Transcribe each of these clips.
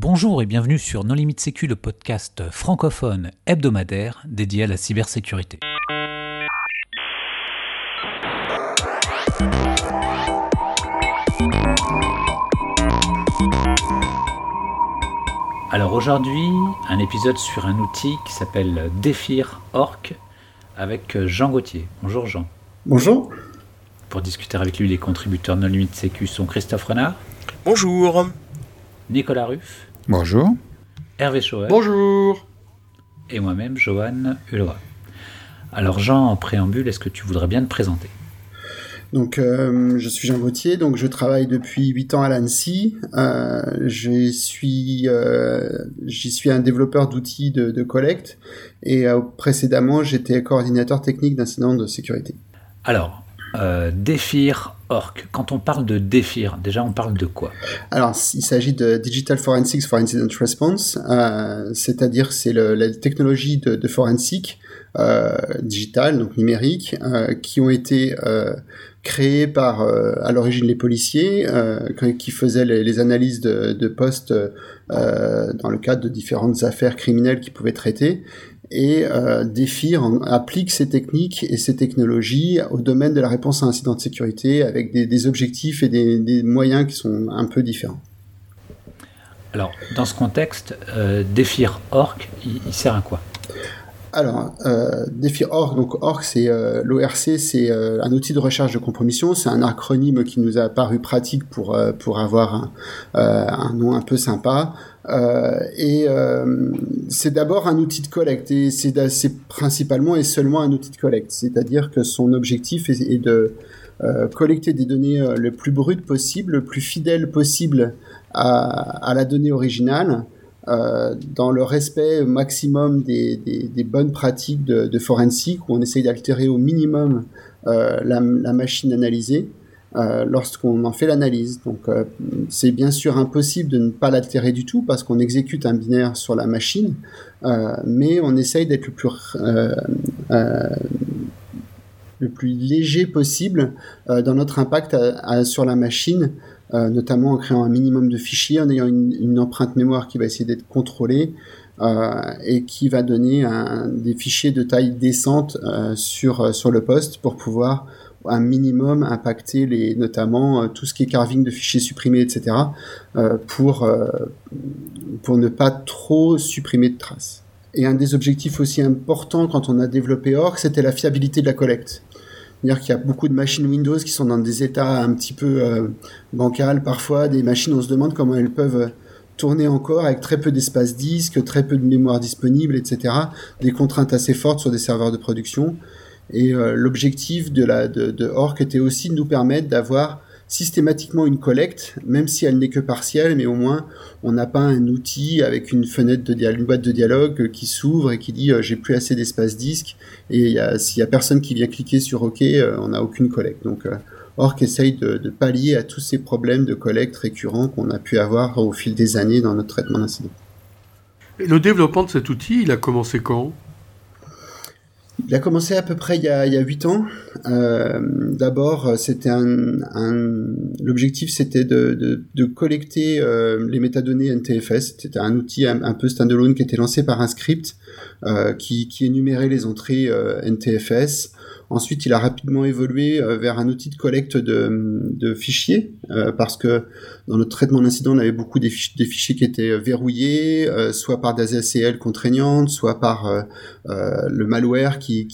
Bonjour et bienvenue sur Non Limite Sécu, le podcast francophone hebdomadaire dédié à la cybersécurité. Alors aujourd'hui, un épisode sur un outil qui s'appelle Defir Orc avec Jean Gauthier. Bonjour Jean. Bonjour. Pour discuter avec lui, les contributeurs Non Limite Sécu sont Christophe Renard. Bonjour. Nicolas Ruff. Bonjour. Hervé Chauvel. Bonjour. Et moi-même, Johan Hulot. Alors Jean, en préambule, est-ce que tu voudrais bien te présenter? Donc, euh, je suis Jean Gauthier, donc je travaille depuis 8 ans à l'ANSI. Euh, je suis, euh, j'y suis un développeur d'outils de, de, collecte et euh, précédemment, j'étais coordinateur technique d'incidents de sécurité. Alors, euh, DEFIR Orc. Quand on parle de DEFIR, déjà on parle de quoi? Alors, il s'agit de Digital Forensics for Incident Response, euh, c'est-à-dire c'est la technologie de, de forensique euh, digitale, donc numérique, euh, qui ont été créées par à l'origine les policiers qui faisaient les, analyses de postes dans le cadre de différentes affaires criminelles qu'ils pouvaient traiter et euh, DEFIR applique ces techniques et ces technologies au domaine de la réponse à un incident de sécurité avec des, des objectifs et des, des, moyens qui sont un peu différents. Alors, dans ce contexte, euh, DEFIR Orc, il, il, sert à quoi? Alors, euh, DEFIR Orc, donc Orc, c'est euh, l'ORC, c'est euh, un outil de recherche de compromission. C'est un acronyme qui nous a paru pratique pour euh, pour avoir un, euh, un, nom un peu sympa. Euh, et c'est d'abord un outil de collecte et c'est principalement et seulement un outil de collecte. C'est-à-dire que son objectif est, de collecter des données le plus brutes possible, le plus fidèle possible à, la donnée originale. Euh, dans le respect maximum des, bonnes pratiques de, de, forensique, où on essaye d'altérer au minimum euh, la, machine analysée euh, lorsqu'on en fait l'analyse. Donc euh, c'est bien sûr impossible de ne pas l'altérer du tout parce qu'on exécute un binaire sur la machine, euh, mais on essaye d'être le plus léger possible dans notre impact sur la machine notamment en créant un minimum de fichiers, en ayant une, empreinte mémoire qui va essayer d'être contrôlée et qui va donner des fichiers de taille décente sur, sur le poste pour pouvoir un minimum impacter les, notamment euh, tout ce qui est carving de fichiers supprimés, etc., pour, pour ne pas trop supprimer de traces. Et un des objectifs aussi importants quand on a développé Orc, c'était la fiabilité de la collecte. C'est-à-dire qu'il y a beaucoup de machines Windows qui sont dans des états un petit peu euh, bancals parfois, des machines, on se demande comment elles peuvent tourner encore avec très peu d'espace disque, très peu de mémoire disponible, etc. Des contraintes assez fortes sur des serveurs de production. Et euh, l'objectif de, Orc était aussi de nous permettre d'avoir systématiquement une collecte, même si elle n'est que partielle, mais au moins on n'a pas un outil avec une fenêtre de dialogue, une boîte de dialogue qui s'ouvre et qui dit euh, j'ai plus assez d'espace disque et s'il y a personne qui vient cliquer sur OK, euh, on n'a aucune collecte. Donc euh, Orc essaye de, de, pallier à tous ces problèmes de collecte récurrents qu'on a pu avoir au fil des années dans notre traitement d'incidents. Le développement de cet outil, il a commencé quand? Il a commencé à peu près il y a, il y a 8 ans. Euh, D'abord, c'était un, un l'objectif, c'était de, de, de, collecter euh, les métadonnées NTFS. C'était un outil un, peu standalone qui était lancé par un script euh, qui, qui, énumérait les entrées euh, NTFS. Ensuite, il a rapidement évolué euh, vers un outil de collecte de, de fichiers, euh, parce que dans notre traitement d'incident, on avait beaucoup des, fichiers, qui étaient verrouillés, euh, soit par des ACL contraignantes, soit par euh, euh, le malware qui,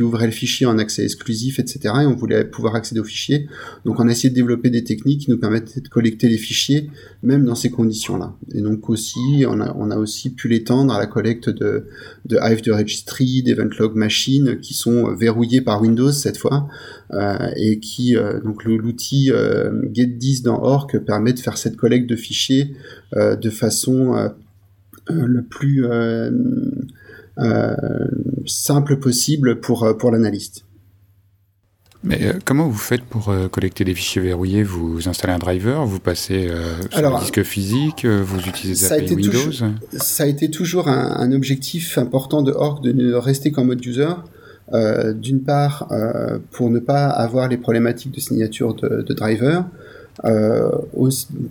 ouvrait le fichier en accès exclusif, etc. Et on voulait pouvoir accéder aux fichiers. Donc, on a essayé de développer des techniques qui nous permettaient de collecter les fichiers, même dans ces conditions-là. Et donc aussi, on a, aussi pu l'étendre à la collecte de, Hive de Registry, d'Event Log Machine, qui sont verrouillés par Windows cette fois euh, et qui euh, donc l'outil euh, Get10 dans Orc permet de faire cette collecte de fichiers euh, de façon euh, le plus euh, simple possible pour pour l'analyste. Mais euh, comment vous faites pour euh, collecter des fichiers verrouillés? Vous installez un driver, vous passez euh, sur Alors, un disque physique, vous utilisez ça Windows? toujours, Ça a été toujours un, un, objectif important de Orc de ne rester qu'en mode user. Euh, d'une part euh, pour ne pas avoir les problématiques de signature de, de driver, Euh,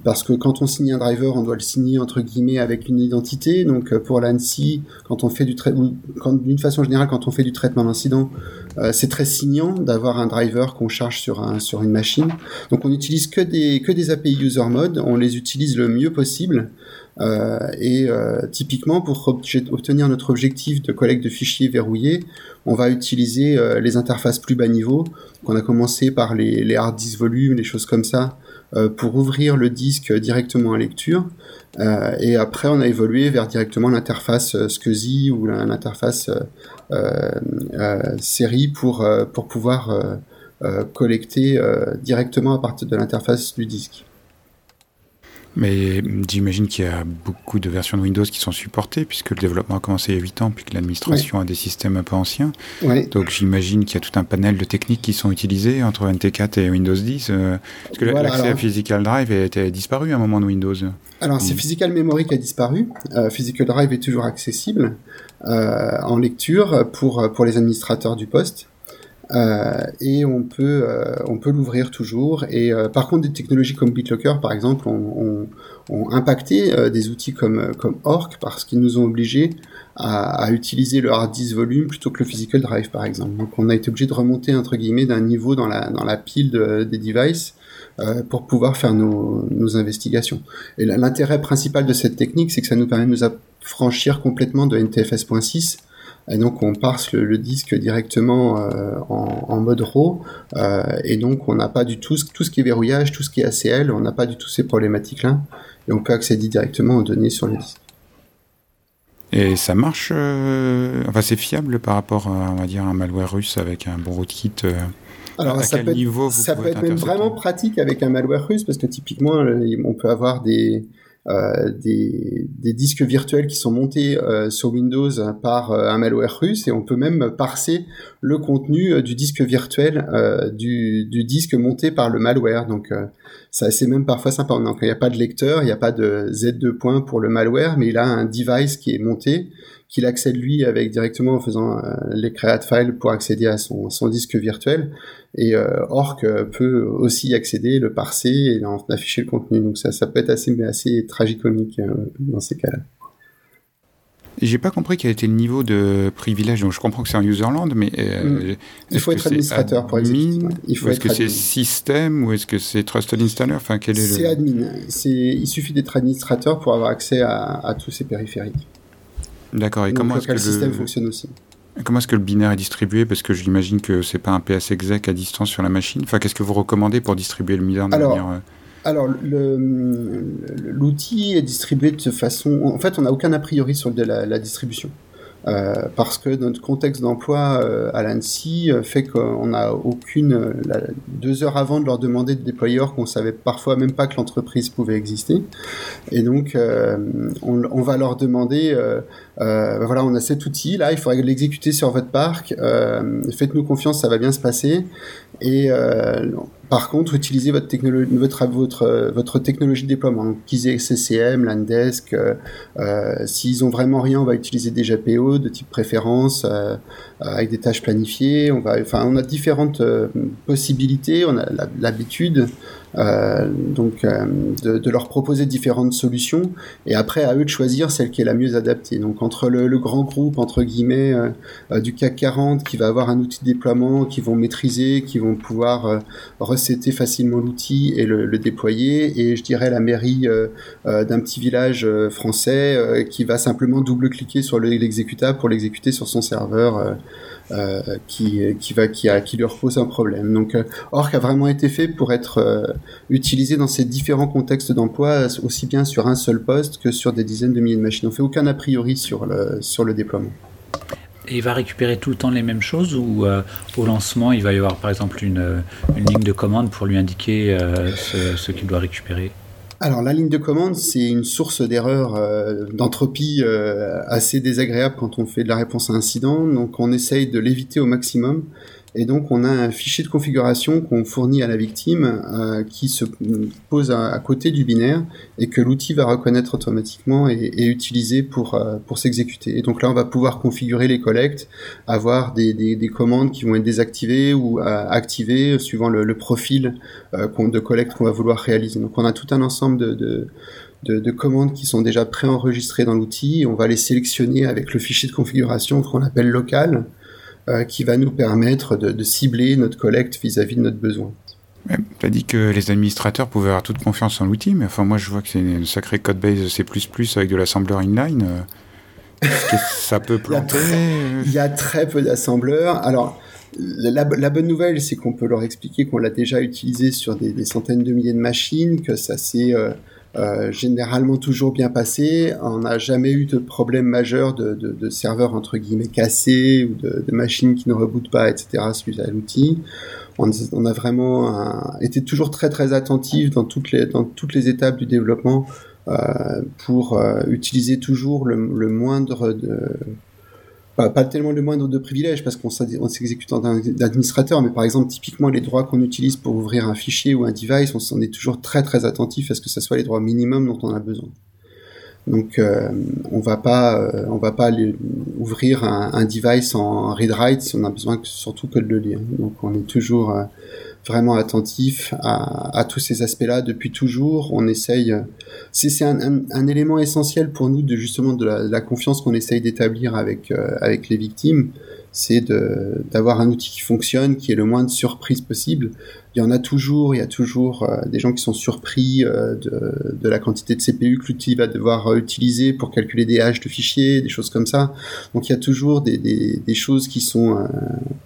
parce que quand on signe un driver, on doit le signer entre guillemets avec une identité. Donc euh, pour l'ANSI, quand on fait du traitement, d'une façon générale, quand on fait du traitement d'incident, euh, c'est très signant d'avoir un driver qu'on charge sur un sur une machine. Donc on n'utilise que des que des API user mode, on les utilise le mieux possible. Euh, et euh, typiquement, pour obtenir notre objectif de collecte de fichiers verrouillés, on va utiliser euh, les interfaces plus bas niveau. On a commencé par les, les hard disk volumes, les choses comme ça, pour ouvrir le disque directement à lecture. et après, on a évolué vers directement l'interface SCSI ou l'interface série pour, pour pouvoir collecter directement à partir de l'interface du disque. Mais j'imagine qu'il y a beaucoup de versions de Windows qui sont supportées, puisque le développement a commencé il y a 8 ans, puis que l'administration a des systèmes un peu anciens. Donc j'imagine qu'il y a tout un panel de techniques qui sont utilisées entre NT4 et Windows 10. Euh, parce que l'accès à Physical Drive a, disparu à un moment de Windows. Alors c'est Physical Memory qui a disparu. Euh, Physical Drive est toujours accessible euh, en lecture pour, pour les administrateurs du poste. Euh, et on peut euh, on peut l'ouvrir toujours. Et euh, par contre, des technologies comme BitLocker, par exemple, ont, impacté des outils comme comme Orc parce qu'ils nous ont obligés à, à, utiliser le hard disk volume plutôt que le physical drive, par exemple. Donc, on a été obligé de remonter entre guillemets d'un niveau dans la dans la pile des devices. pour pouvoir faire nos, nos investigations. Et l'intérêt principal de cette technique, c'est que ça nous permet de nous affranchir complètement de NTFS.6 et donc on parse le, disque directement euh, en, mode RAW, euh, et donc on n'a pas du tout tout ce qui est verrouillage, tout ce qui est ACL, on n'a pas du tout ces problématiques-là, et on peut accéder directement aux données sur le disque. Et ça marche, euh, enfin c'est fiable par rapport à on va dire un malware russe avec un bon rootkit. Alors à ça quel peut niveau être, ça peut être même vraiment pratique avec un malware russe parce que typiquement on peut avoir des des, des, disques virtuels qui sont montés euh, sur Windows par euh, un malware russe et on peut même parser le contenu du disque virtuel du, du, disque monté par le malware. Donc ça c'est même parfois sympa. Donc il n'y a pas de lecteur, il n'y a pas de Z2 point pour le malware, mais il a un device qui est monté qu'il accède lui avec directement en faisant euh, les create files pour accéder à son, son disque virtuel. Et euh, Orc euh, peut aussi y accéder, le parser et en afficher le contenu. Donc ça, ça peut être assez, assez tragicomique dans ces cas-là. J'ai pas compris quel était le niveau de privilège. Donc je comprends que c'est un userland, mais mm. il faut être administrateur pour Il faut est-ce que c'est système ou est-ce que c'est trusted installer? Enfin, quel est le C'est admin. Il suffit d'être administrateur pour avoir accès à, à tous ces périphériques. D'accord. Et comment est-ce que le système fonctionne aussi Comment est-ce que le binaire est distribué? Parce que j'imagine que c'est pas un PS exec à distance sur la machine. Enfin, qu'est-ce que vous recommandez pour distribuer le binaire de alors, manière... Euh, alors, l'outil est distribué de façon. En fait, on n'a aucun a priori sur la, la distribution. Euh, parce que notre contexte d'emploi euh, à l'ANSI euh, fait qu'on n'a aucune deux heures avant de leur demander de déployer qu'on savait parfois même pas que l'entreprise pouvait exister. Et donc on, on, va leur demander ben voilà on a cet outil là il faudrait l'exécuter sur votre parc faites-nous confiance ça va bien se passer. Et par contre, utilisez votre, technologie, votre, technologie de déploiement. Donc, utiliser CCM, Landesk. Euh, euh, S'ils ont vraiment rien, on va utiliser des GPO de type préférence euh, avec des tâches planifiées. On va, enfin, on a différentes euh, possibilités. On a l'habitude euh, donc euh, de, de, leur proposer différentes solutions et après à eux de choisir celle qui est la mieux adaptée. Donc entre le, le grand groupe entre guillemets euh, du CAC 40 qui va avoir un outil de déploiement, qui vont maîtriser, qui vont pouvoir recéter facilement l'outil et le, le, déployer, et je dirais la mairie d'un petit village français qui va simplement double-cliquer sur l'exécutable pour l'exécuter sur son serveur. Euh, qui, qui, va, qui, a, qui leur pose un problème. Donc euh, Orc a vraiment été fait pour être euh, utilisé dans ces différents contextes d'emploi, aussi bien sur un seul poste que sur des dizaines de milliers de machines. On fait aucun a priori sur le, sur le déploiement. Et il va récupérer tout le temps les mêmes choses ou au lancement il va y avoir par exemple une, une ligne de commande pour lui indiquer ce qu'il doit récupérer? Alors la ligne de commande, c'est une source d'erreur euh, d'entropie euh, assez désagréable quand on fait de la réponse à incident. Donc on essaye de l'éviter au maximum. Et donc, on a un fichier de configuration qu'on fournit à la victime euh, qui se pose à, côté du binaire et que l'outil va reconnaître automatiquement et, utiliser pour, euh, pour s'exécuter. Et donc là, on va pouvoir configurer les collectes, avoir des, des, des commandes qui vont être désactivées ou euh, activées suivant le, le profil de collecte qu'on va vouloir réaliser. Donc, on a tout un ensemble de, de de, de, commandes qui sont déjà préenregistrées dans l'outil. On va les sélectionner avec le fichier de configuration qu'on appelle local. Euh, qui va nous permettre de, cibler notre collecte vis-à-vis de notre besoin. Tu as dit que les administrateurs pouvaient avoir toute confiance en l'outil, mais enfin moi je vois que c'est une sacrée code base C++ avec de l'assembleur inline. Est-ce que ça peut planter? Il y a très, peu d'assembleurs. Alors, la, bonne nouvelle, c'est qu'on peut leur expliquer qu'on l'a déjà utilisé sur des, centaines de milliers de machines, que ça s'est euh, euh, généralement toujours bien passé. On n'a jamais eu de problème majeur de, de, de serveurs entre guillemets cassés ou de, de, machines qui ne rebootent pas, etc. suite à l'outil. On, on, a vraiment été toujours très très attentif dans toutes les dans toutes les étapes du développement euh, pour euh, utiliser toujours le, le moindre de pas, tellement le moindre de privilèges parce qu'on s'exécute en d'administrateur, mais par exemple typiquement les droits qu'on utilise pour ouvrir un fichier ou un device, on s'en est toujours très très attentif à ce que ce soit les droits minimums dont on a besoin. Donc euh, on va pas euh, on va pas ouvrir un, un, device en read write si on a besoin surtout que de le lire. Donc on est toujours euh, vraiment attentif à, à tous ces aspects-là depuis toujours. On essaye, c'est un, un, élément essentiel pour nous de justement de la, confiance qu'on essaye d'établir avec euh, avec les victimes, c'est d'avoir un outil qui fonctionne, qui est le moins de surprises possible il y en a toujours, il y a toujours euh, des gens qui sont surpris euh, de, de, la quantité de CPU que l'outil va devoir euh, utiliser pour calculer des haches de fichiers, des choses comme ça. Donc il y a toujours des, des, des choses qui sont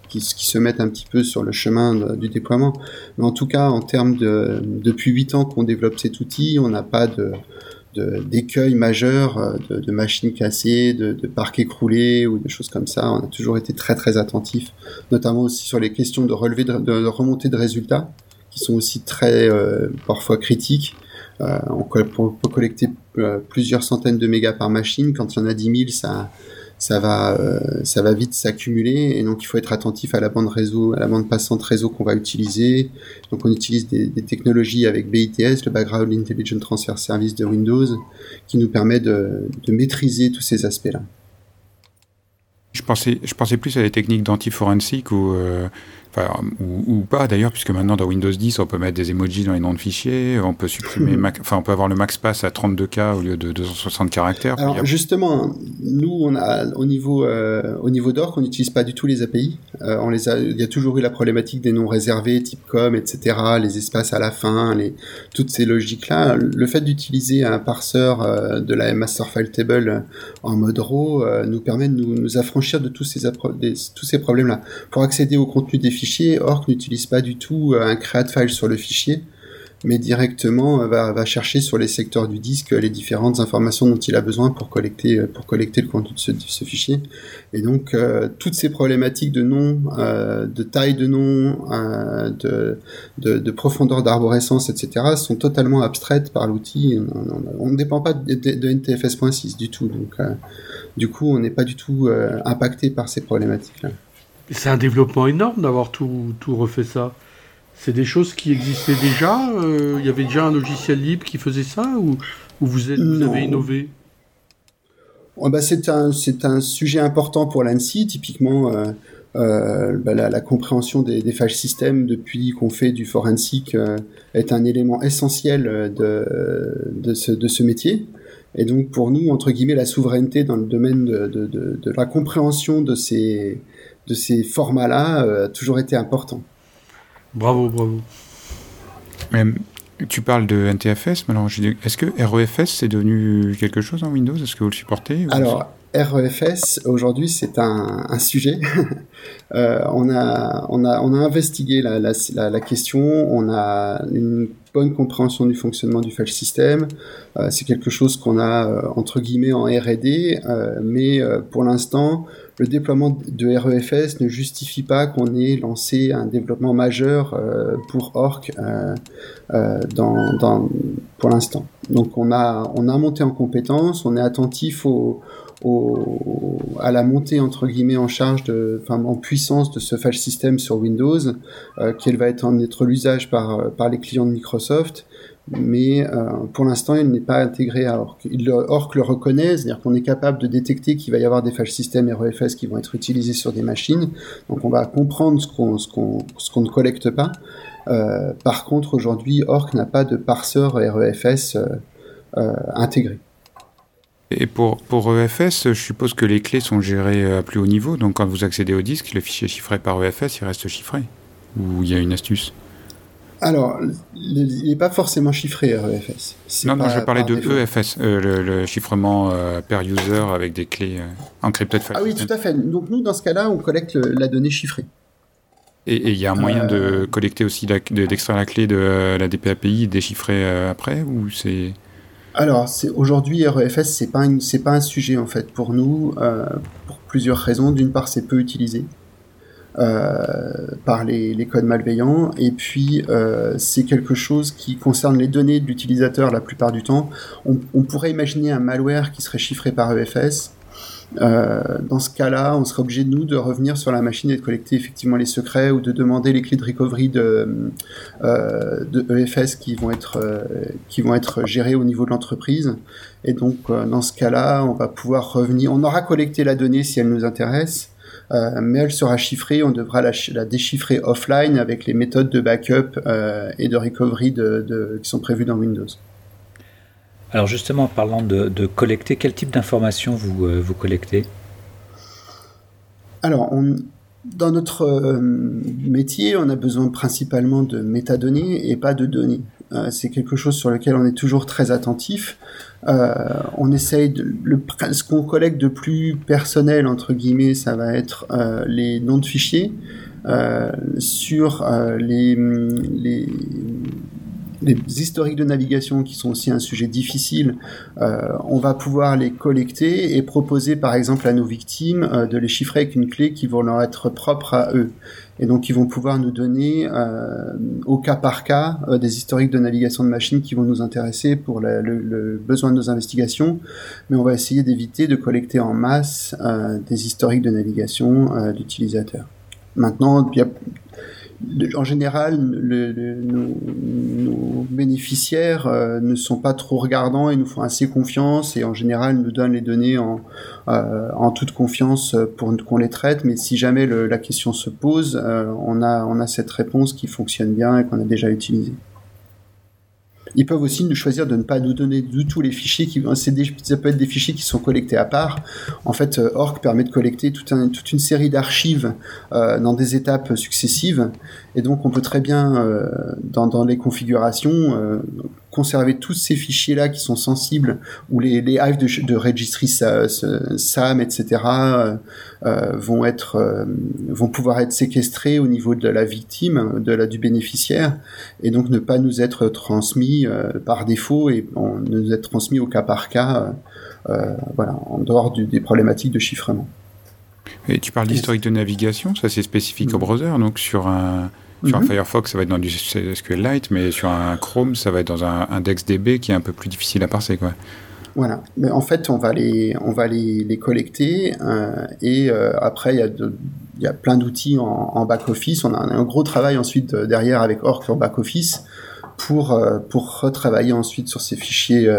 qui, qui, se mettent un petit peu sur le chemin du déploiement. Mais en tout cas, en termes de depuis huit ans qu'on développe cet outil, on n'a pas de d'écueils majeurs, euh, de, machines cassées, de, parcs écroulés ou de choses comme ça. On a toujours été très très attentifs, notamment aussi sur les questions de de, remontée de résultats, qui sont aussi très euh, parfois critiques. Euh, on, peut, collecter plusieurs centaines de mégas par machine. Quand il y en a 10 000, ça, ça va, euh, ça va vite s'accumuler et donc il faut être attentif à la bande réseau, à la bande passante réseau qu'on va utiliser. Donc on utilise des, technologies avec BITS, le Background Intelligent Transfer Service de Windows, qui nous permet de, de maîtriser tous ces aspects-là. Je pensais, je pensais plus à des techniques d'anti-forensique ou euh, ou, pas d'ailleurs, puisque maintenant dans Windows 10, on peut mettre des emojis dans les noms de fichiers, on peut supprimer, enfin on peut avoir le max pass à 32K au lieu de 260 caractères. Alors justement, nous on a au niveau euh, au niveau d'Orc, on n'utilise pas du tout les API. Euh, on les a, il y a toujours eu la problématique des noms réservés, type com, etc., les espaces à la fin, les toutes ces logiques là. Le fait d'utiliser un parseur euh, de la master file table en mode RAW nous permet de nous, nous affranchir de tous ces tous ces problèmes là. Pour accéder au contenu des fichiers fichier. Orc n'utilise pas du tout euh, un create file sur le fichier, mais directement euh, va, chercher sur les secteurs du disque les différentes informations dont il a besoin pour collecter, euh, pour collecter le contenu de ce, fichier. Et donc, toutes ces problématiques de nom, de taille de nom, de, de, profondeur d'arborescence, etc., sont totalement abstraites par l'outil. On, ne dépend pas de, de NTFS.6 du tout. Donc, du coup, on n'est pas du tout impacté par ces problématiques-là. C'est un développement énorme d'avoir tout, tout refait ça. C'est des choses qui existaient déjà euh, Il y avait déjà un logiciel libre qui faisait ça Ou, vous, êtes, vous avez innové? Bah c'est un, un sujet important pour l'ANSI. Typiquement, euh, euh, bah la, compréhension des, des file systems depuis qu'on fait du forensic est un élément essentiel de, de, ce, de ce métier. Et donc pour nous, entre guillemets, la souveraineté dans le domaine de, de, de la compréhension de ces, de ces formats-là euh, a toujours été important. Bravo, bravo. tu parles de NTFS, mais est-ce que REFS c'est devenu quelque chose en Windows? Est-ce que vous le supportez? Alors, REFS, aujourd'hui, c'est un, sujet. Euh, on, a, on, a, on a investigué la, la, question, on a une bonne compréhension du fonctionnement du file system. Euh, c'est quelque chose qu'on a, entre guillemets, en R&D, mais pour l'instant, le déploiement de REFS ne justifie pas qu'on ait lancé un développement majeur euh, pour Orc euh, euh, pour l'instant. Donc on a, on a monté en compétence, on est attentif aux, au, à la montée entre guillemets en charge de, enfin en puissance de ce file system sur Windows, euh, quel va être en être l'usage par par les clients de Microsoft. Mais euh, pour l'instant, il n'est pas intégré à Orc. Orc le reconnaît, c'est-à-dire qu'on est capable de détecter qu'il va y avoir des file system REFS qui vont être utilisés sur des machines. Donc on va comprendre ce qu'on ce qu'on ce qu'on ne collecte pas. Euh, par contre, aujourd'hui, Orc n'a pas de parseur REFS euh, euh, intégré. Et pour, pour EFS, je suppose que les clés sont gérées à plus haut niveau, donc quand vous accédez au disque, le fichier chiffré par EFS, il reste chiffré Ou il y a une astuce? Alors, il n'est pas forcément chiffré REFS. Non, non, je parlais de EFS, le, chiffrement per user avec des clés encryptées. Ah oui, tout à fait. Donc nous, dans ce cas-là, on collecte la donnée chiffrée. Et il y a un moyen de euh. collecter aussi, d'extraire la clé de la DPAPI et déchiffrer euh, après ou c'est alors, aujourd'hui, REFS, c'est pas c'est pas un sujet en fait pour nous euh, pour plusieurs raisons. D'une part, c'est peu utilisé par les, codes malveillants, et puis c'est quelque chose qui concerne les données de l'utilisateur la plupart du temps. On, on, pourrait imaginer un malware qui serait chiffré par EFS, euh, dans ce cas-là, on serait obligé nous de revenir sur la machine et de collecter effectivement les secrets ou de demander les clés de recovery de, euh, de EFS qui vont être euh, qui vont être gérées au niveau de l'entreprise. Et donc dans ce cas-là, on va pouvoir revenir. On aura collecté la donnée si elle nous intéresse. mais elle sera chiffrée, on devra la, déchiffrer offline avec les méthodes de backup et de recovery de, de, qui sont prévues dans Windows. Alors justement, en parlant de, collecter, quel type d'informations vous, euh, collectez? Alors, dans notre euh, métier, on a besoin principalement de métadonnées et pas de données. Euh, c'est quelque chose sur lequel on est toujours très attentif. on essaye de le, ce qu'on collecte de plus personnel entre guillemets, ça va être les noms de fichiers sur les les historiques de navigation qui sont aussi un sujet difficile, euh, on va pouvoir les collecter et proposer par exemple à nos victimes euh, de les chiffrer avec une clé qui va leur être propre à eux. Et donc ils vont pouvoir nous donner euh, au cas par cas des historiques de navigation de machines qui vont nous intéresser pour le, le, besoin de nos investigations, mais on va essayer d'éviter de collecter en masse des historiques de navigation d'utilisateurs. Maintenant, il y a en général, nos, bénéficiaires euh, ne sont pas trop regardants et nous font assez confiance et en général nous donnent les données en, euh, en toute confiance pour qu'on les traite. Mais si jamais la question se pose, euh, on, a, on a cette réponse qui fonctionne bien et qu'on a déjà utilisée. Ils peuvent aussi nous choisir de ne pas nous donner du tout les fichiers qui, des, ça peut être des fichiers qui sont collectés à part. En fait, euh, Orc permet de collecter toute une série d'archives euh, dans des étapes successives, et donc on peut très bien euh, dans, les configurations conserver tous ces fichiers-là qui sont sensibles, ou les, les hives de, de registry SAM, etc., euh, euh, vont être, euh, vont pouvoir être séquestrés au niveau de la victime, de la du bénéficiaire, et donc ne pas nous être transmis par défaut et on, nous être transmis au cas par cas, voilà, en dehors du, des problématiques de chiffrement. Et tu parles d'historique de navigation, ça c'est spécifique au mm. browser, donc sur un sur un mhm. Firefox, ça va être dans du SQLite, mais sur un Chrome, ça va être dans un IndexDB qui est un peu plus difficile à parser, quoi. Voilà. Mais en fait, on va les, on va les, les collecter euh, et euh, après, il y a il y a plein d'outils en, en back-office. On a un, gros travail ensuite euh, derrière avec Orc sur back-office pour, pour retravailler ensuite sur ces fichiers,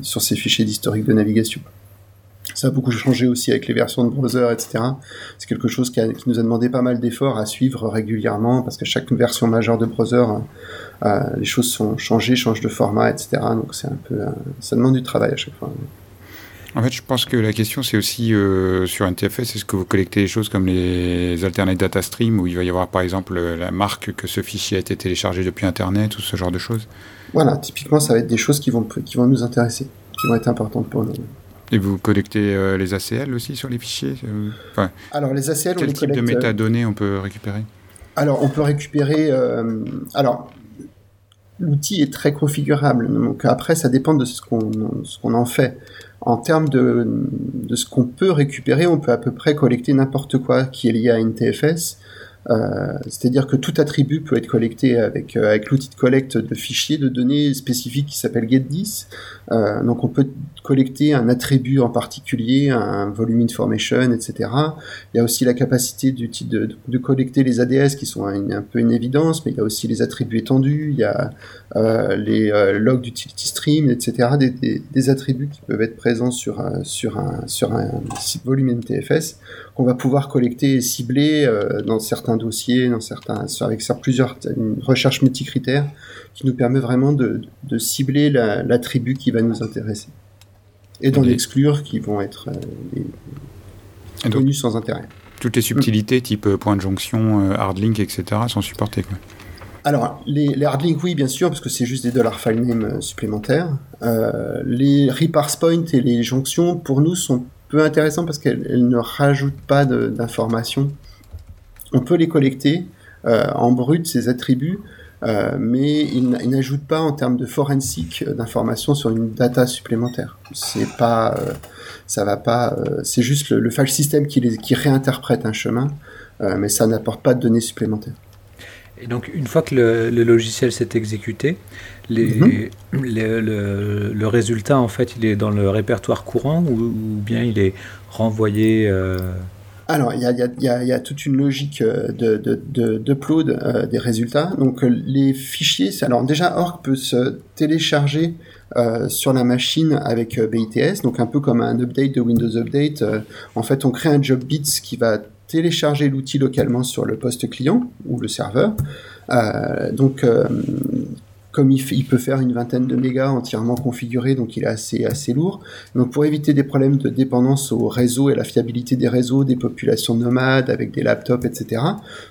sur ces fichiers d'historique de navigation. Ça a beaucoup changé aussi avec les versions de browser, etc. C'est quelque chose qui, nous a demandé pas mal d'efforts à suivre régulièrement parce que chaque version majeure de browser, euh, euh, les choses sont changées, changent de format, etc. Donc c'est un peu, euh, ça demande du travail à chaque fois. En fait, je pense que la question, c'est aussi euh, sur NTFS, est-ce que vous collectez des choses comme les alternate data stream, où il va y avoir par exemple la marque que ce fichier a été téléchargé depuis Internet, ou ce genre de choses? Voilà, typiquement, ça va être des choses qui vont, qui vont nous intéresser, qui vont être importantes pour nous. Et vous collectez euh, les ACL aussi sur les fichiers euh, enfin, Alors les ACL, quel type de métadonnées on peut récupérer? Alors on peut récupérer. Euh, alors l'outil est très configurable, donc après ça dépend de ce qu'on ce qu'on en fait. En termes de, de ce qu'on peut récupérer, on peut à peu près collecter n'importe quoi qui est lié à NTFS. Euh, c'est-à-dire que tout attribut peut être collecté avec, avec l'outil de collecte de fichiers de données spécifiques qui s'appelle get10. Euh, donc on peut collecter un attribut en particulier, un volume information, etc. Il y a aussi la capacité de, de, collecter les ADS qui sont un, peu une évidence, mais il y a aussi les attributs étendus, il y a euh, les euh, logs d'utility stream, etc. Des, attributs qui peuvent être présents sur, sur, un, sur un volume NTFS qu'on va pouvoir collecter et cibler euh, dans certains dossiers, dans certains, avec plusieurs une recherche multicritères qui nous permet vraiment de, de cibler l'attribut qui va nous intéresser et d'en exclure qui vont être euh, connus sans intérêt. Toutes les subtilités type euh, point de jonction, hard link, etc. sont supportées. Quoi. Alors, les, les hard links, oui, bien sûr, parce que c'est juste des dollars file name supplémentaires. Euh, les reparse point et les jonctions, pour nous, sont peu intéressants parce qu'elles ne rajoutent pas d'informations. On peut les collecter euh, en brut, ces attributs, euh, mais ils, n'ajoutent pas en termes de forensique euh, d'informations sur une data supplémentaire. C'est pas, ça va pas, c'est juste le, file system qui, les, qui réinterprète un chemin, mais ça n'apporte pas de données supplémentaires. Et donc, une fois que le, logiciel s'est exécuté, les, mhm. le, résultat, en fait, il est dans le répertoire courant ou, bien il est renvoyé alors, il y a, y, a, y a, toute une logique euh, de d'upload de, euh, des résultats. Donc, euh, les fichiers, alors déjà, Orc peut se télécharger euh, sur la machine avec BITS, donc un peu comme un update de Windows Update. en fait, on crée un job bits qui va télécharger l'outil localement sur le poste client ou le serveur. Donc, comme il, peut faire une vingtaine de mégas entièrement configuré, donc il est assez, assez lourd. Donc pour éviter des problèmes de dépendance au réseau et la fiabilité des réseaux, des populations nomades avec des laptops, etc.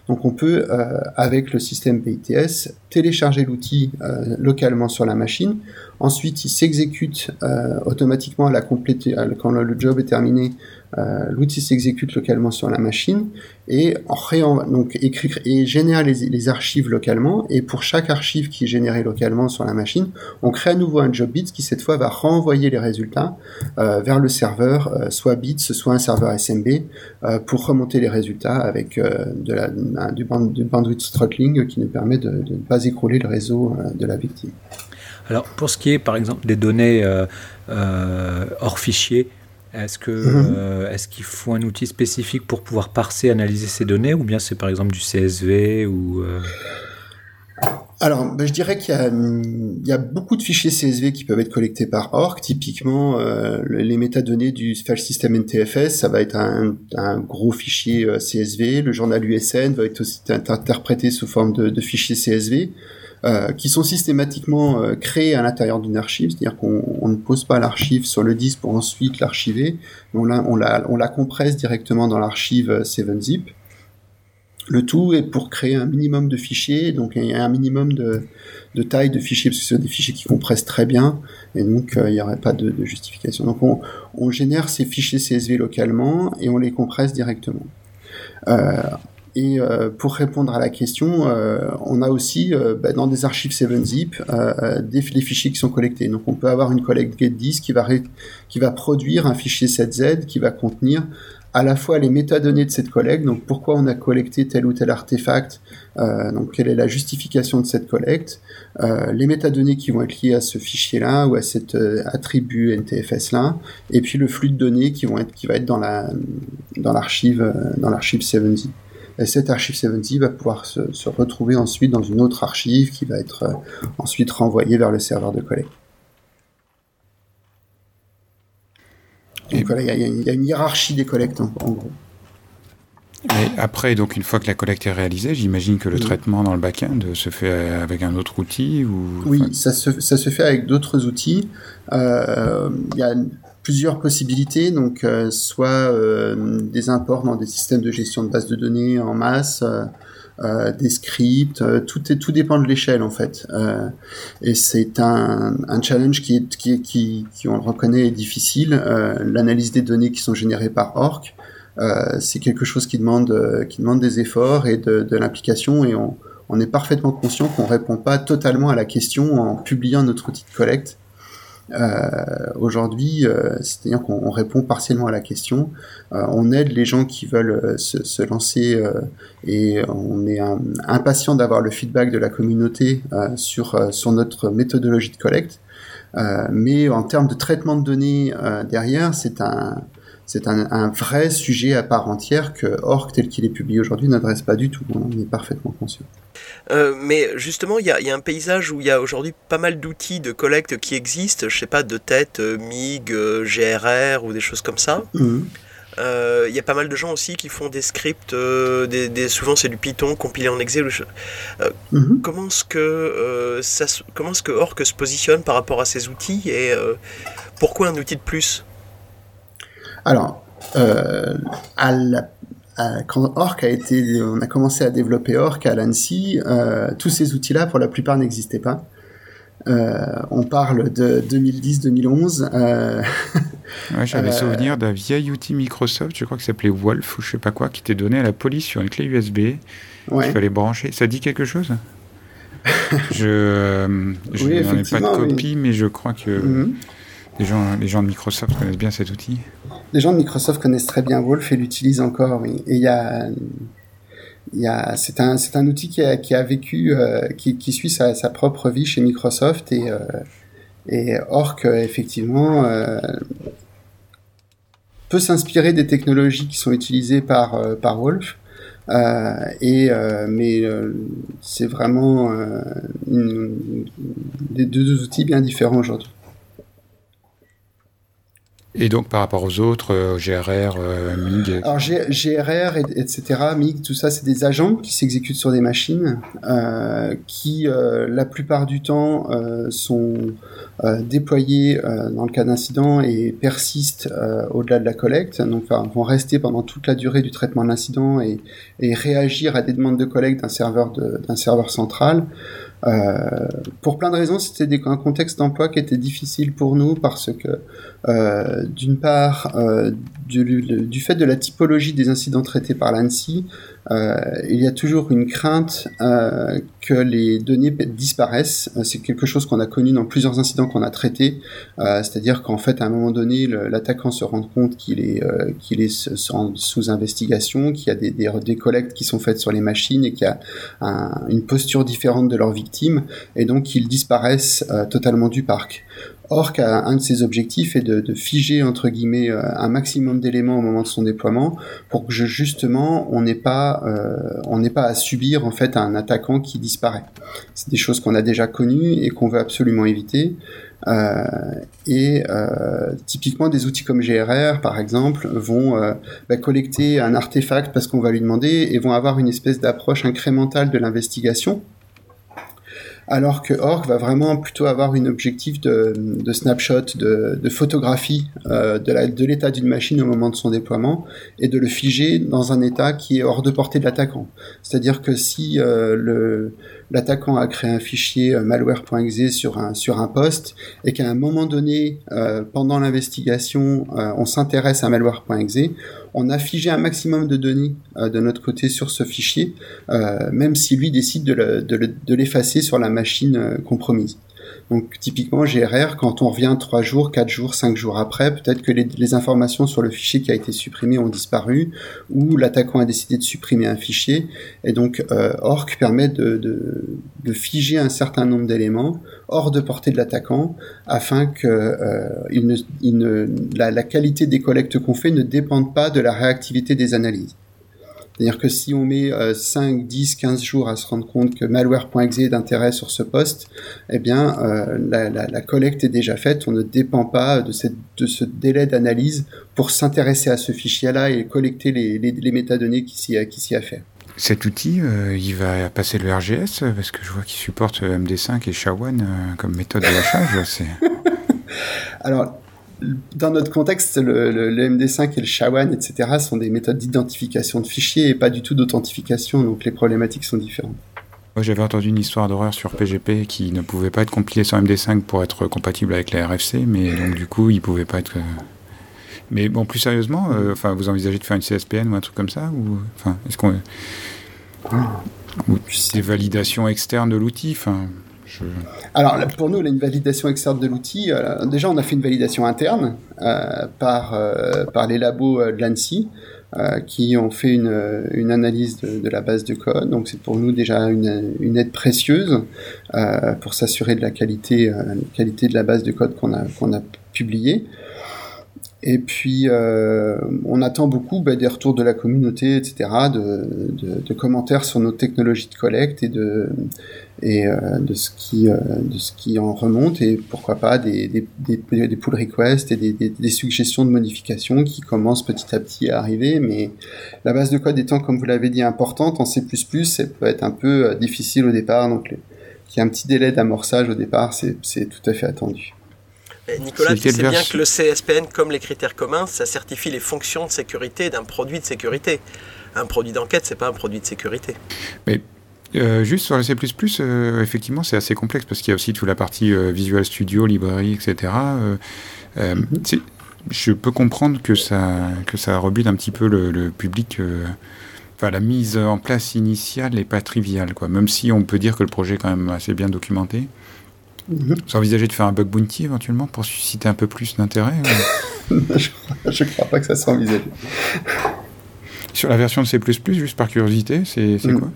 Donc on peut, euh, avec le système BITS, télécharger l'outil euh, localement sur la machine. Ensuite, il s'exécute euh, automatiquement à la compléter, quand le job est terminé, euh, l'outil s'exécute localement sur la machine et donc et génère les, archives localement. Et pour chaque archive qui est générée localement sur la machine, on crée à nouveau un job bits qui cette fois va renvoyer les résultats euh, vers le serveur, euh, soit bits, soit un serveur SMB, pour remonter les résultats avec du, bandwidth throttling qui nous permet de, de, ne pas écrouler le réseau de la victime. Alors pour ce qui est par exemple des données hors fichier, est-ce que mhm. euh, est-ce qu'il faut un outil spécifique pour pouvoir parser, analyser ces données, ou bien c'est par exemple du CSV ou euh? Alors, ben, je dirais qu'il y, a, beaucoup de fichiers CSV qui peuvent être collectés par Orc. Typiquement, euh, les métadonnées du file system NTFS, ça va être un, gros fichier CSV. Le journal USN va être aussi interprété sous forme de, de fichier CSV. Euh, qui sont systématiquement euh, créés à l'intérieur d'une archive, c'est-à-dire qu'on ne pose pas l'archive sur le disque pour ensuite l'archiver, on la, on, la, on la compresse directement dans l'archive 7-zip. Le tout est pour créer un minimum de fichiers, donc un minimum de, de taille de fichiers, parce que c'est des fichiers qui compressent très bien, et donc euh, il n'y aurait pas de, de, justification. Donc on, on, génère ces fichiers CSV localement et on les compresse directement. Et euh, pour répondre à la question, euh, on a aussi euh, bah, dans des archives 7-zip des, fichiers qui sont collectés. Donc on peut avoir une collecte qui va, qui va produire un fichier 7Z qui va contenir à la fois les métadonnées de cette collecte, donc pourquoi on a collecté tel ou tel artefact, donc quelle est la justification de cette collecte, les métadonnées qui vont être liées à ce fichier-là ou à cet attribut NTFS-là, et puis le flux de données qui vont être qui va être dans la dans l'archive dans l'archive 7zip. Et cette archive 7 va pouvoir se, retrouver ensuite dans une autre archive qui va être euh, ensuite renvoyée vers le serveur de collecte. Donc voilà, il y, a une hiérarchie des collectes en, gros. Et après, donc une fois que la collecte est réalisée, j'imagine que le traitement dans le back-end se fait avec un autre outil ou... Oui, ça se, ça se fait avec d'autres outils. Euh, il y a plusieurs possibilités, donc euh, soit euh, des imports dans des systèmes de gestion de bases de données en masse, euh, des scripts, tout, est, tout dépend de l'échelle en fait. et c'est un, un, challenge qui, est, qui, qui, qui, on le reconnaît, est difficile. L'analyse des données qui sont générées par Orc, c'est quelque chose qui demande, qui demande des efforts et de, l'implication et on, est parfaitement conscient qu'on répond pas totalement à la question en publiant notre outil de collecte. Euh, Aujourd'hui, euh, c'est-à-dire qu'on répond partiellement à la question. Euh, on aide les gens qui veulent euh, se, se, lancer et on est impatient d'avoir le feedback de la communauté sur, sur notre méthodologie de collecte. mais en termes de traitement de données derrière, c'est un, c'est un, vrai sujet à part entière que Orc, tel qu'il est publié aujourd'hui, n'adresse pas du tout. On est parfaitement conscient. Euh, mais justement, il y, a, un paysage où il y a aujourd'hui pas mal d'outils de collecte qui existent, je sais pas, de tête, euh, MIG, euh, GRR ou des choses comme ça. Mhm. Il y a pas mal de gens aussi qui font des scripts, des, souvent c'est du Python compilé en Excel. Comment est-ce que ça, comment est-ce que Orc se positionne par rapport à ces outils et pourquoi un outil de plus? Alors, euh, quand Orc a été, on a commencé à développer Orc à l'ANSI, euh, tous ces outils-là, pour la plupart, n'existaient pas. Euh, on parle de 2010-2011. ouais, J'avais souvenir d'un vieil outil Microsoft, je crois que s'appelait Wolf ou je sais pas quoi, qui était donné à la police sur une clé USB. Il fallait brancher. Ça dit quelque chose? Je, n'en ai pas de copie, mais je crois que. Mhm. Les gens, les gens de Microsoft connaissent bien cet outil Les gens de Microsoft connaissent très bien Wolf et l'utilisent encore, oui. Et il y a, c'est un, un outil qui a, qui a vécu, euh, qui, qui, suit sa, sa, propre vie chez Microsoft et, euh, et Orc, effectivement, euh, peut s'inspirer des technologies qui sont utilisées par, euh, par Wolf. Euh, et mais c'est vraiment une, des deux outils bien différents aujourd'hui. Et donc par rapport aux autres, euh, GRR, euh, MIG Alors GRR, etc., MIG, tout ça, c'est des agents qui s'exécutent sur des machines, euh, qui la plupart du temps sont déployés dans le cas d'incident et persistent au-delà de la collecte, donc vont rester pendant toute la durée du traitement de l'incident et, et, réagir à des demandes de collecte d'un serveur, d'un serveur central. Euh, pour plein de raisons, c'était un contexte d'emploi qui était difficile pour nous parce que, euh, d'une part, euh, du, du, fait de la typologie des incidents traités par l'ANSI, il y a toujours une crainte euh, que les données disparaissent. Euh, c'est quelque chose qu'on a connu dans plusieurs incidents qu'on a traités, c'est-à-dire qu'en fait, à un moment donné, l'attaquant se rend compte qu'il est, sous investigation, qu'il y a des, collectes qui sont faites sur les machines et qu'il y a une posture différente de leurs victimes, et donc ils disparaissent totalement du parc. Orc a un de ses objectifs est de, de figer entre guillemets euh, un maximum d'éléments au moment de son déploiement pour que justement on n'ait pas euh, on n'ait pas à subir en fait un attaquant qui disparaît. C'est des choses qu'on a déjà connues et qu'on veut absolument éviter. Euh, et euh, typiquement des outils comme GRR par exemple vont euh, bah, collecter un artefact parce qu'on va lui demander et vont avoir une espèce d'approche incrémentale de l'investigation alors que Orc va vraiment plutôt avoir une objectif de, snapshot, de, photographie euh, de l'état d'une machine au moment de son déploiement et de le figer dans un état qui est hors de portée de l'attaquant. C'est-à-dire que si euh, le l'attaquant a créé un fichier euh, malware.exe sur un sur un poste et qu'à un moment donné euh, pendant l'investigation euh, on s'intéresse à malware.exe, on a figé un maximum de données de notre côté sur ce fichier, même si lui décide de l'effacer sur la machine compromise. Donc typiquement GRR, quand on revient 3 jours, 4 jours, 5 jours après, peut-être que les, informations sur le fichier qui a été supprimé ont disparu, ou l'attaquant a décidé de supprimer un fichier, et donc euh, Orc permet de, de, figer un certain nombre d'éléments hors de portée de l'attaquant, afin que euh, il ne, il ne, la, la qualité des collectes qu'on fait ne dépende pas de la réactivité des analyses. C'est-à-dire que si on met 5, 10, 15 jours à se rendre compte que malware.exe est d'intérêt sur ce poste, eh bien, euh, la, collecte est déjà faite. On ne dépend pas de, cette, de ce délai d'analyse pour s'intéresser à ce fichier-là et collecter les, les, métadonnées qui s'y a, a fait. Cet outil, euh, il va passer le RGS parce que je vois qu'il supporte MD5 et SHA-1 euh, comme méthode de lâchage. Alors, dans notre contexte, le, MD5 et le SHA-1, etc., sont des méthodes d'identification de fichiers et pas du tout d'authentification, donc les problématiques sont différentes. Moi, j'avais entendu une histoire d'horreur sur PGP qui ne pouvait pas être compilé sur MD5 pour être compatible avec la RFC, mais donc du coup, il pouvait pas être. Euh, mais bon, plus sérieusement, euh, enfin, vous envisagez de faire une CSPN ou un truc comme ça, ou enfin, est-ce qu'on des validations externes de l'outil, enfin. Alors pour nous, une validation externe de l'outil, déjà on a fait une validation interne par, par les labos de l'ANSI. qui ont fait une, une analyse de, la base de code. Donc c'est pour nous déjà une, une aide précieuse pour s'assurer de la qualité, qualité de la base de code qu'on a, qu'on a publiée. Et puis, euh, on attend beaucoup bah, des retours de la communauté, etc., de, de, commentaires sur nos technologies de collecte et de et euh, de ce qui euh, de ce qui en remonte et pourquoi pas des des, des, des pull requests et des, des, des, suggestions de modifications qui commencent petit à petit à arriver. Mais la base de code étant, comme vous l'avez dit, importante en C++, ça peut être un peu euh, difficile au départ. Donc, il y a un petit délai d'amorçage au départ, c'est tout à fait attendu. Nicolas, tu sais bien que le CSPN, comme les critères communs, ça certifie les fonctions de sécurité d'un produit de sécurité. Un produit d'enquête, c'est pas un produit de sécurité. Mais euh, juste sur le C++, euh, effectivement, c'est assez complexe parce qu'il y a aussi toute la partie euh, Visual Studio, librairie, etc. Je peux comprendre que ça, que ça rebute un petit peu le, public. Enfin, la mise en place initiale n'est pas triviale, quoi. Même si on peut dire que le projet est quand même assez bien documenté. Vous envisagez de faire un bug bounty éventuellement pour susciter un peu plus d'intérêt Je ne crois pas que ça soit envisagé. Sur la version de C++, juste par curiosité, c'est mm. quoi?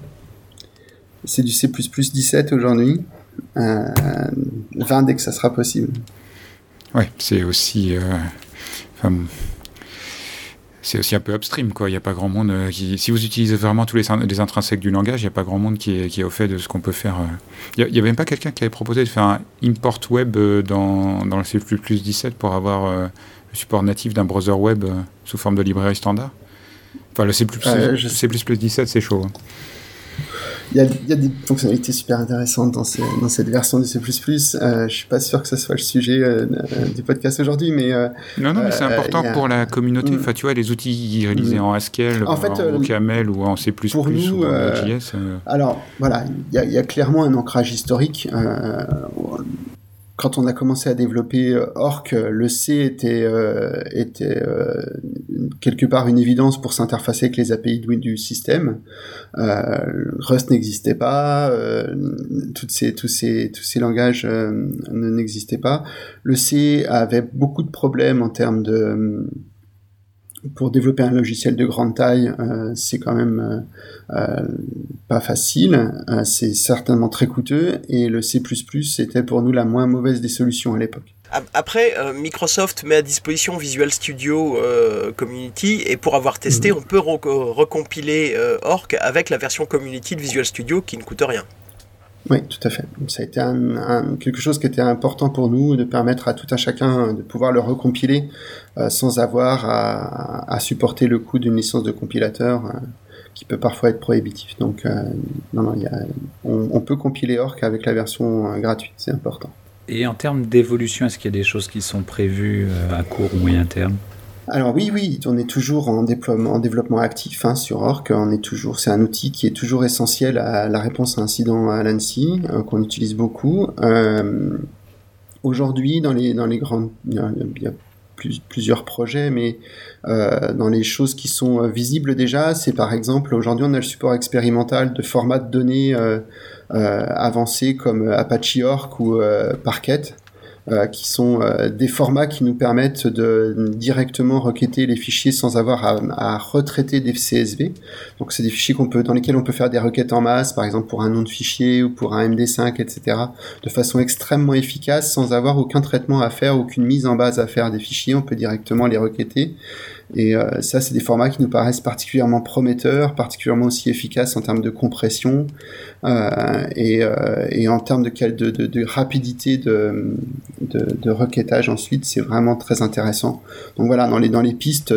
C'est du C++ 17 aujourd'hui. Euh, 20 dès que ça sera possible. Ouais, c'est aussi. Euh, c'est aussi un peu upstream, quoi. Il n'y a pas grand monde euh, qui. Si vous utilisez vraiment tous les, les intrinsèques du langage, il n'y a pas grand monde qui est, qui est au fait de ce qu'on peut faire. Euh. Il n'y avait même pas quelqu'un qui avait proposé de faire un import web euh, dans, dans le C++ 17 pour avoir le support natif d'un browser web sous forme de librairie standard? Enfin, le C++, C++ 17, c'est chaud. Hein il y, a, des fonctionnalités super intéressantes dans, dans cette version du C++. Euh, je suis pas sûr que ce soit le sujet euh, du podcast aujourd'hui, mais euh, non, non, mais c'est euh, important pour la communauté. Mm. Enfin, tu vois, les outils réalisés mm. en Haskell, en, fait, en OCaml ou en C++ pour nous, ou en JS. Alors, voilà, il y, y, a clairement un ancrage historique quand on a commencé à développer euh, Orc, le C était, euh, euh, quelque part une évidence pour s'interfacer avec les API du, système. Rust n'existait pas, tous, ces, tous ces langages ne n'existaient pas. Le C avait beaucoup de problèmes en termes de pour développer un logiciel de grande taille, euh, c'est quand même euh, euh pas facile. Euh, c'est certainement très coûteux et le C++ c'était pour nous la moins mauvaise des solutions à l'époque. Après, Microsoft met à disposition Visual Studio Community et pour avoir testé, mhm. on peut recompiler Orc avec la version Community de Visual Studio qui ne coûte rien. Oui, tout à fait. Ça a été quelque chose qui était important pour nous de permettre à tout un chacun de pouvoir le recompiler euh, sans avoir à, supporter le coût d'une licence de compilateur euh, qui peut parfois être prohibitif. Donc, euh, non, non, y a, on, peut compiler Orc avec la version gratuite, c'est important. Et en termes d'évolution, est-ce qu'il y a des choses qui sont prévues à court ou moyen terme? Alors oui, oui, on est toujours en, déploiement, en développement actif hein, sur Orc. On est toujours, c'est un outil qui est toujours essentiel à la réponse à incident à l'ANSI, euh, qu'on utilise beaucoup. Euh, aujourd'hui, dans les dans les grandes, il y a, plusieurs projets, mais euh, dans les choses qui sont visibles déjà, c'est par exemple aujourd'hui on a le support expérimental de formats de données avancés comme Apache Orc ou Parquet. Euh, qui sont euh, des formats qui nous permettent de directement requêter les fichiers sans avoir à, retraiter des CSV. Donc c'est des fichiers qu'on peut, dans lesquels on peut faire des requêtes en masse, par exemple pour un nom de fichier ou pour un MD5, etc., de façon extrêmement efficace, sans avoir aucun traitement à faire, aucune mise en base à faire des fichiers. On peut directement les requêter. Et euh, ça, c'est des formats qui nous paraissent particulièrement prometteurs, particulièrement aussi efficaces en termes de compression euh, et, euh, et, en termes de, rapidité de, de, requêtage ensuite, c'est vraiment très intéressant. Donc voilà, dans les, dans les pistes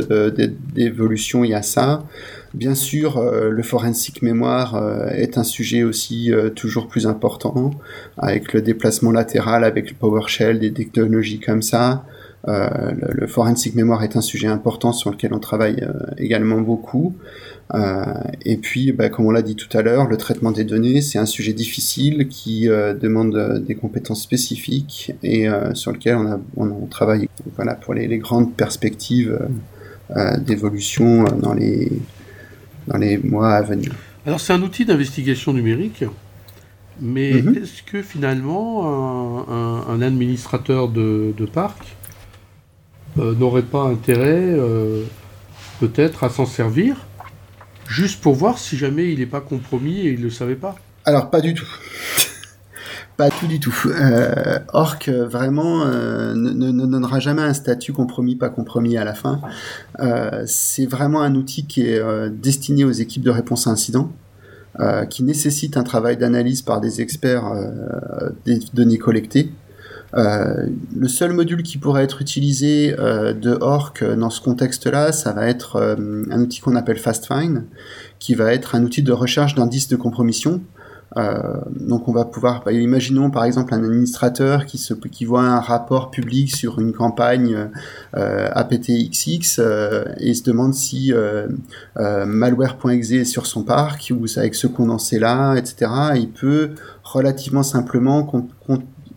d'évolution, il y a ça. Bien sûr, le forensic mémoire est un sujet aussi toujours plus important, avec le déplacement latéral, avec le PowerShell, des technologies comme ça. Euh, le, forensic mémoire est un sujet important sur lequel on travaille euh, également beaucoup. Euh, et puis, bah, comme on l'a dit tout à l'heure, le traitement des données, c'est un sujet difficile qui demande des compétences spécifiques et sur lequel on, a, on, travaille voilà, pour les, les grandes perspectives d'évolution dans les, dans les mois à venir. Alors c'est un outil d'investigation numérique. Mais mhm. est-ce que finalement un, administrateur de, parc n'aurait pas intérêt peut-être à s'en servir juste pour voir si jamais il n'est pas compromis et il ne le savait pas Alors pas du tout. Pas tout du tout. Euh, Orc vraiment euh, ne, ne, donnera jamais un statut compromis, pas compromis à la fin. Euh, c'est vraiment un outil qui est euh, destiné aux équipes de réponse à incidents, euh, qui nécessite un travail d'analyse par des experts des données collectées. Le seul module qui pourrait être utilisé de Orc dans ce contexte-là, ça va être un outil qu'on appelle FastFind, qui va être un outil de recherche d'indices de compromission euh, donc on va pouvoir, bah, imaginons par exemple un administrateur qui, voit un rapport public sur une campagne euh, APTXX euh, et se demande si euh, euh, malware.exe est sur son parc ou avec ce condensé là, etc. il peut relativement simplement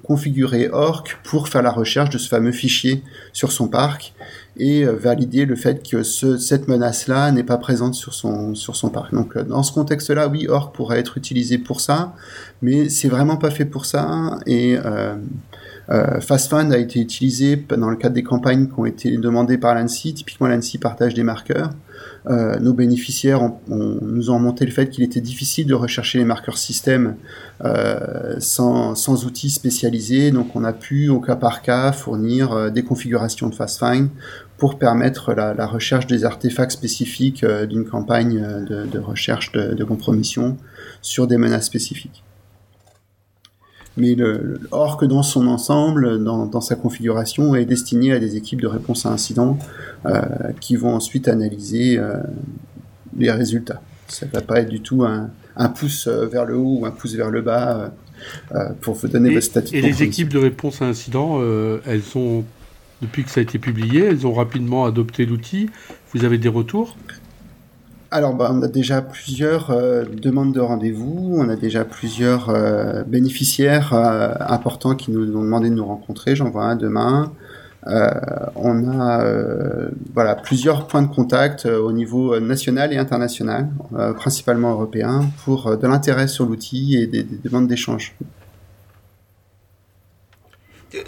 configurer Orc pour faire la recherche de ce fameux fichier sur son parc et euh, valider le fait que ce, cette menace-là n'est pas présente sur son, sur son parc. Donc euh, dans ce contexte-là, oui, Orc pourrait être utilisé pour ça, mais c'est vraiment pas fait pour ça. Et euh, euh, FastFund a été utilisé dans le cadre des campagnes qui ont été demandées par l'ANSI. Typiquement, l'ANSI partage des marqueurs. Euh, nos bénéficiaires nous ont monté le fait qu'il était difficile de rechercher les marqueurs système euh, sans, outils spécialisés. Donc, on a pu, au cas par cas, fournir euh, des configurations de FastFind pour permettre la, recherche des artefacts spécifiques d'une campagne de, de recherche de, de compromission sur des menaces spécifiques mais le, Orc dans son ensemble, dans, sa configuration, est destiné à des équipes de réponse à incidents euh, qui vont ensuite analyser euh, les résultats. Ça ne va pas être du tout un, pouce euh, vers le haut ou un pouce vers le bas pour vous donner votre statut. Et les équipes de réponse à incidents, elles ont, depuis que ça a été publié, elles ont rapidement adopté l'outil. Vous avez des retours? Alors, bah, on a déjà plusieurs euh, demandes de rendez-vous, on a déjà plusieurs euh, bénéficiaires euh, importants qui nous ont demandé de nous rencontrer. J'en vois un demain. on a voilà plusieurs points de contact au niveau national et international, principalement européen, pour de l'intérêt sur l'outil et des, demandes d'échange.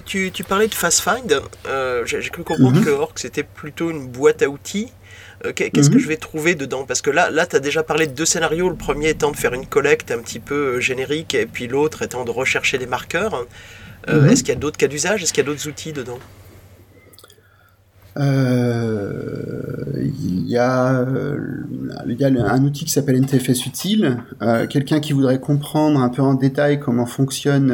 Tu, parlais de FastFind. J'ai cru comprendre mhm. que Orc c'était plutôt une boîte à outils. Euh, qu'est-ce que mhm. je vais trouver dedans? Parce que là, là tu as déjà parlé de deux scénarios. Le premier étant de faire une collecte un petit peu euh, générique, et puis l'autre étant de rechercher des marqueurs. Euh, mhm. Est-ce qu'il y a d'autres cas d'usage? Est-ce qu'il y a d'autres outils dedans? Il y, a, euh, y a un outil qui s'appelle NTFS Utile. Euh, quelqu'un qui voudrait comprendre un peu en détail comment fonctionne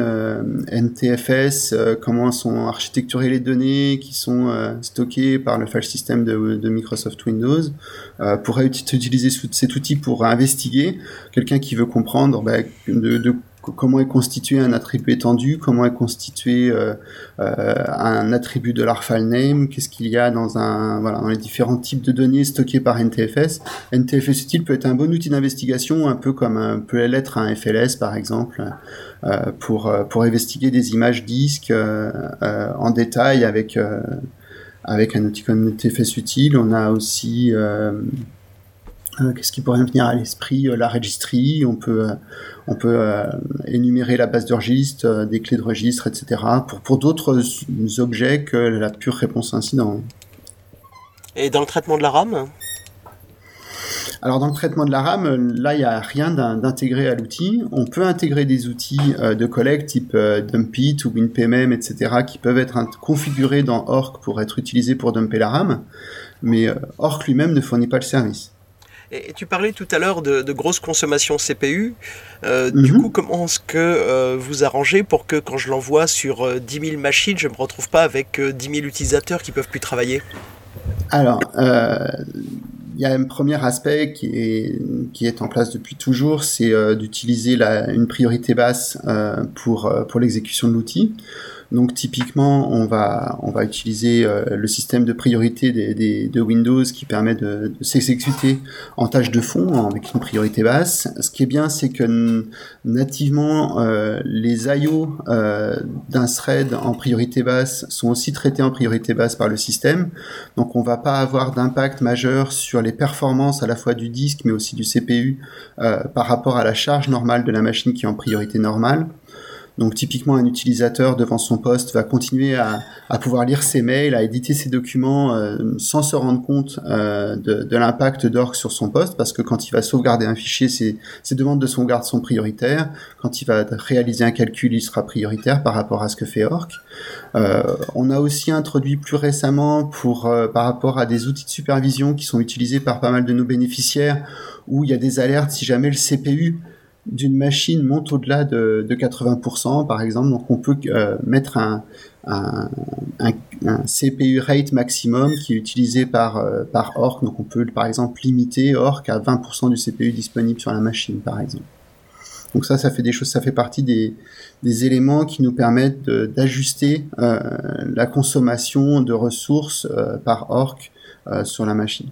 NTFS, comment sont architecturées les données qui sont stockées par le file system de, de Microsoft Windows, pourrait utiliser cet outil pour investiguer. Quelqu'un qui veut comprendre bah, de, de comment est constitué un attribut étendu, comment est constitué euh, euh, un attribut de file name, qu'est-ce qu'il y a dans les différents types de données stockées par NTFS. NTFS utile peut être un bon outil d'investigation, un peu comme peut l'être un FLS par exemple, euh, pour investiguer des images disques en détail avec avec un outil comme NTFS utile. On a aussi euh, qu'est-ce qui pourrait me venir à l'esprit euh, La registry, on peut, euh, on peut énumérer la base de registre, des clés de registre, etc. pour, pour d'autres objets que la pure réponse incident. Et dans le traitement de la RAM? Alors dans le traitement de la RAM, là il n'y a rien d'intégré à l'outil. On peut intégrer des outils de collecte type Dumpit ou WinPMM, etc. qui peuvent être configurés dans Orc pour être utilisés pour dumper la RAM, mais Orc lui-même ne fournit pas le service. Et tu parlais tout à l'heure de, de grosse consommation CPU. Euh, du mhm. coup, comment est-ce que euh, vous arrangez pour que quand je l'envoie sur euh, 10 000 machines, je ne me retrouve pas avec 10 000 utilisateurs qui peuvent plus travailler? Alors, il y a un premier aspect qui est, qui est en place depuis toujours, c'est d'utiliser une priorité basse pour, pour l'exécution de l'outil. Donc typiquement, on va on va utiliser euh, le système de priorité de Windows qui permet de, s'exécuter en tâche de fond avec une priorité basse. Ce qui est bien, c'est que nativement euh, les I/O euh, d'un thread en priorité basse sont aussi traités en priorité basse par le système. Donc on va pas avoir d'impact majeur sur les performances à la fois du disque mais aussi du CPU par rapport à la charge normale de la machine qui est en priorité normale. Donc typiquement, un utilisateur devant son poste va continuer à, pouvoir lire ses mails, à éditer ses documents euh, sans se rendre compte euh, de, l'impact d'Orc sur son poste, parce que quand il va sauvegarder un fichier, ses, demandes de sauvegarde sont prioritaires. Quand il va réaliser un calcul, il sera prioritaire par rapport à ce que fait Orc. Euh, on a aussi introduit plus récemment, pour par rapport à des outils de supervision qui sont utilisés par pas mal de nos bénéficiaires, où il y a des alertes si jamais le CPU d'une machine monte au-delà de, de, 80%, par exemple. Donc, on peut euh, mettre un, un, un, CPU rate maximum qui est utilisé par, euh, par Orc. Donc, on peut, par exemple, limiter Orc à 20% du CPU disponible sur la machine, par exemple. Donc ça, ça fait des choses, ça fait partie des, des éléments qui nous permettent d'ajuster euh, la consommation de ressources euh, par Orc sur la machine.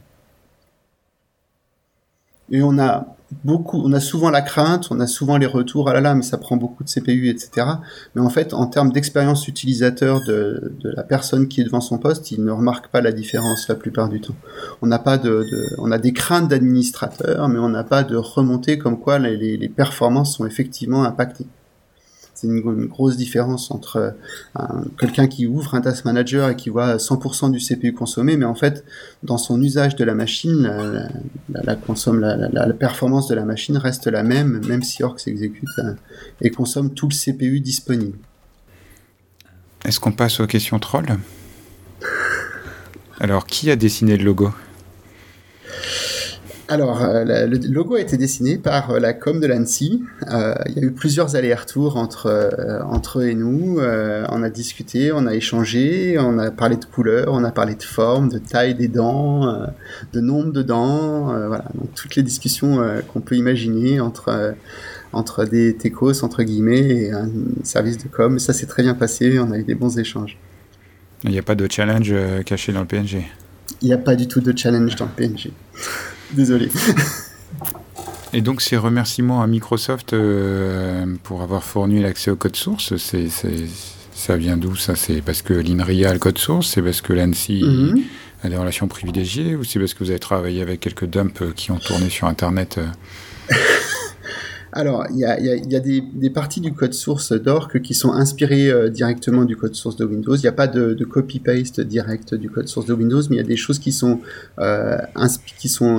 Et on a beaucoup, on a souvent la crainte, on a souvent les retours, ah là là, mais ça prend beaucoup de CPU, etc. Mais en fait, en termes d'expérience utilisateur de, de, la personne qui est devant son poste, il ne remarque pas la différence la plupart du temps. On n'a pas de, on a des craintes d'administrateur, mais on n'a pas de remontée comme quoi les, les performances sont effectivement impactées c'est une, grosse différence entre euh, quelqu'un qui ouvre un task manager et qui voit 100% du CPU consommé, mais en fait, dans son usage de la machine, la, consomme, la, performance de la machine reste la même, même si Orc s'exécute euh, et consomme tout le CPU disponible. Est-ce qu'on passe aux questions troll? Alors, qui a dessiné le logo? Alors, euh, le logo a été dessiné par euh, la com de l'ANSI. Euh, il y a eu plusieurs allers-retours entre, entre eux et nous. on a discuté, on a échangé, on a parlé de couleurs, on a parlé de forme, de taille des dents, de nombre de dents. voilà, donc toutes les discussions qu'on peut imaginer entre, entre des techos, entre guillemets, et un service de com. Ça s'est très bien passé, on a eu des bons échanges. Il n'y a pas de challenge caché dans le PNG Il n'y a pas du tout de challenge dans le PNG. Désolé. Et donc ces remerciements à Microsoft euh, pour avoir fourni l'accès au code source, c'est, ça vient d'où ça? C'est parce que l'INRIA a le code source? C'est parce que l'ANSI mhm. a des relations privilégiées? Ou c'est parce que vous avez travaillé avec quelques dumps qui ont tourné sur Internet euh? Alors, il y a, des, parties du code source d'Orc qui sont inspirées euh, directement du code source de Windows. Il n'y a pas de, copy-paste direct du code source de Windows, mais il y a des choses qui sont, euh,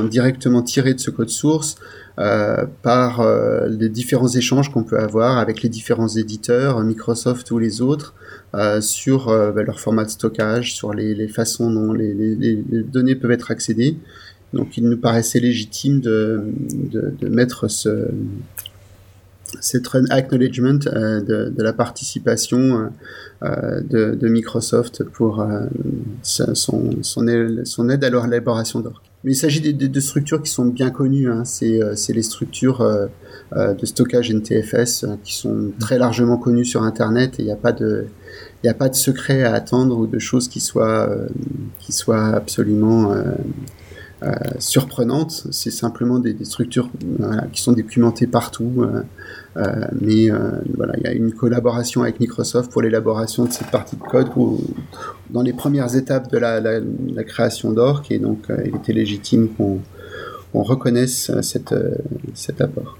directement tirées de ce code source euh, par les différents échanges qu'on peut avoir avec les différents éditeurs, Microsoft ou les autres, sur bah, leur format de stockage, sur les, façons dont les, données peuvent être accédées. Donc il nous paraissait légitime de, de, mettre ce, cette acknowledgement euh, de, la participation euh, euh de, Microsoft pour son, son, aide, à l'élaboration d'Orc. Mais il s'agit de, structures qui sont bien connues. Hein. C'est les structures de stockage NTFS qui sont très largement connues sur Internet et il n'y a pas de a pas de secret à attendre ou de choses qui soient, qui soient absolument surprenantes. C'est simplement des, structures qui sont documentées partout. Euh, euh, mais voilà, il y a une collaboration avec Microsoft pour l'élaboration de cette partie de code dans les premières étapes de la, création d'Orc. Et donc, il était légitime qu'on reconnaisse cette, cet apport.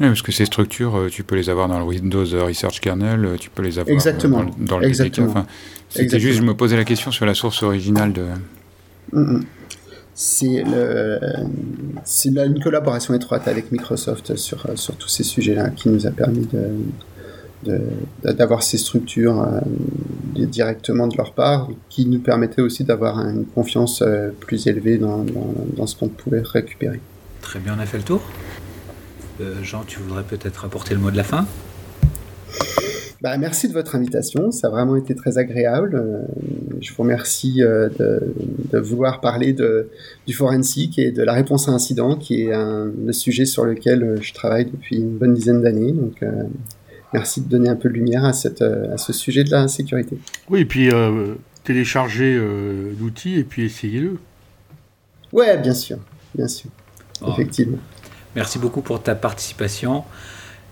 Oui, parce que ces structures, tu peux les avoir dans le Windows Research Kernel, tu peux les avoir Exactement. Dans, le Exactement. C'était juste, je me posais la question sur la source originale de. Mm, mm c'est une collaboration étroite avec Microsoft sur, sur tous ces sujets-là qui nous a permis de, d'avoir ces structures euh, directement de leur part, qui nous permettait aussi d'avoir une confiance euh, plus élevée dans, dans, ce qu'on pouvait récupérer. Très bien, on a fait le tour. Euh, Jean, tu voudrais peut-être apporter le mot de la fin? Bah, merci de votre invitation, ça a vraiment été très agréable. Euh, je vous remercie euh, de, de, vouloir parler de, du forensique et de la réponse à incident, qui est un, le sujet sur lequel euh, je travaille depuis une bonne dizaine d'années. Donc, merci de donner un peu de lumière à, cette, à ce sujet de la sécurité. Oui, et puis téléchargez l'outil et puis essayez-le. Ouais, bien sûr, bien sûr, oh. effectivement. Merci beaucoup pour ta participation.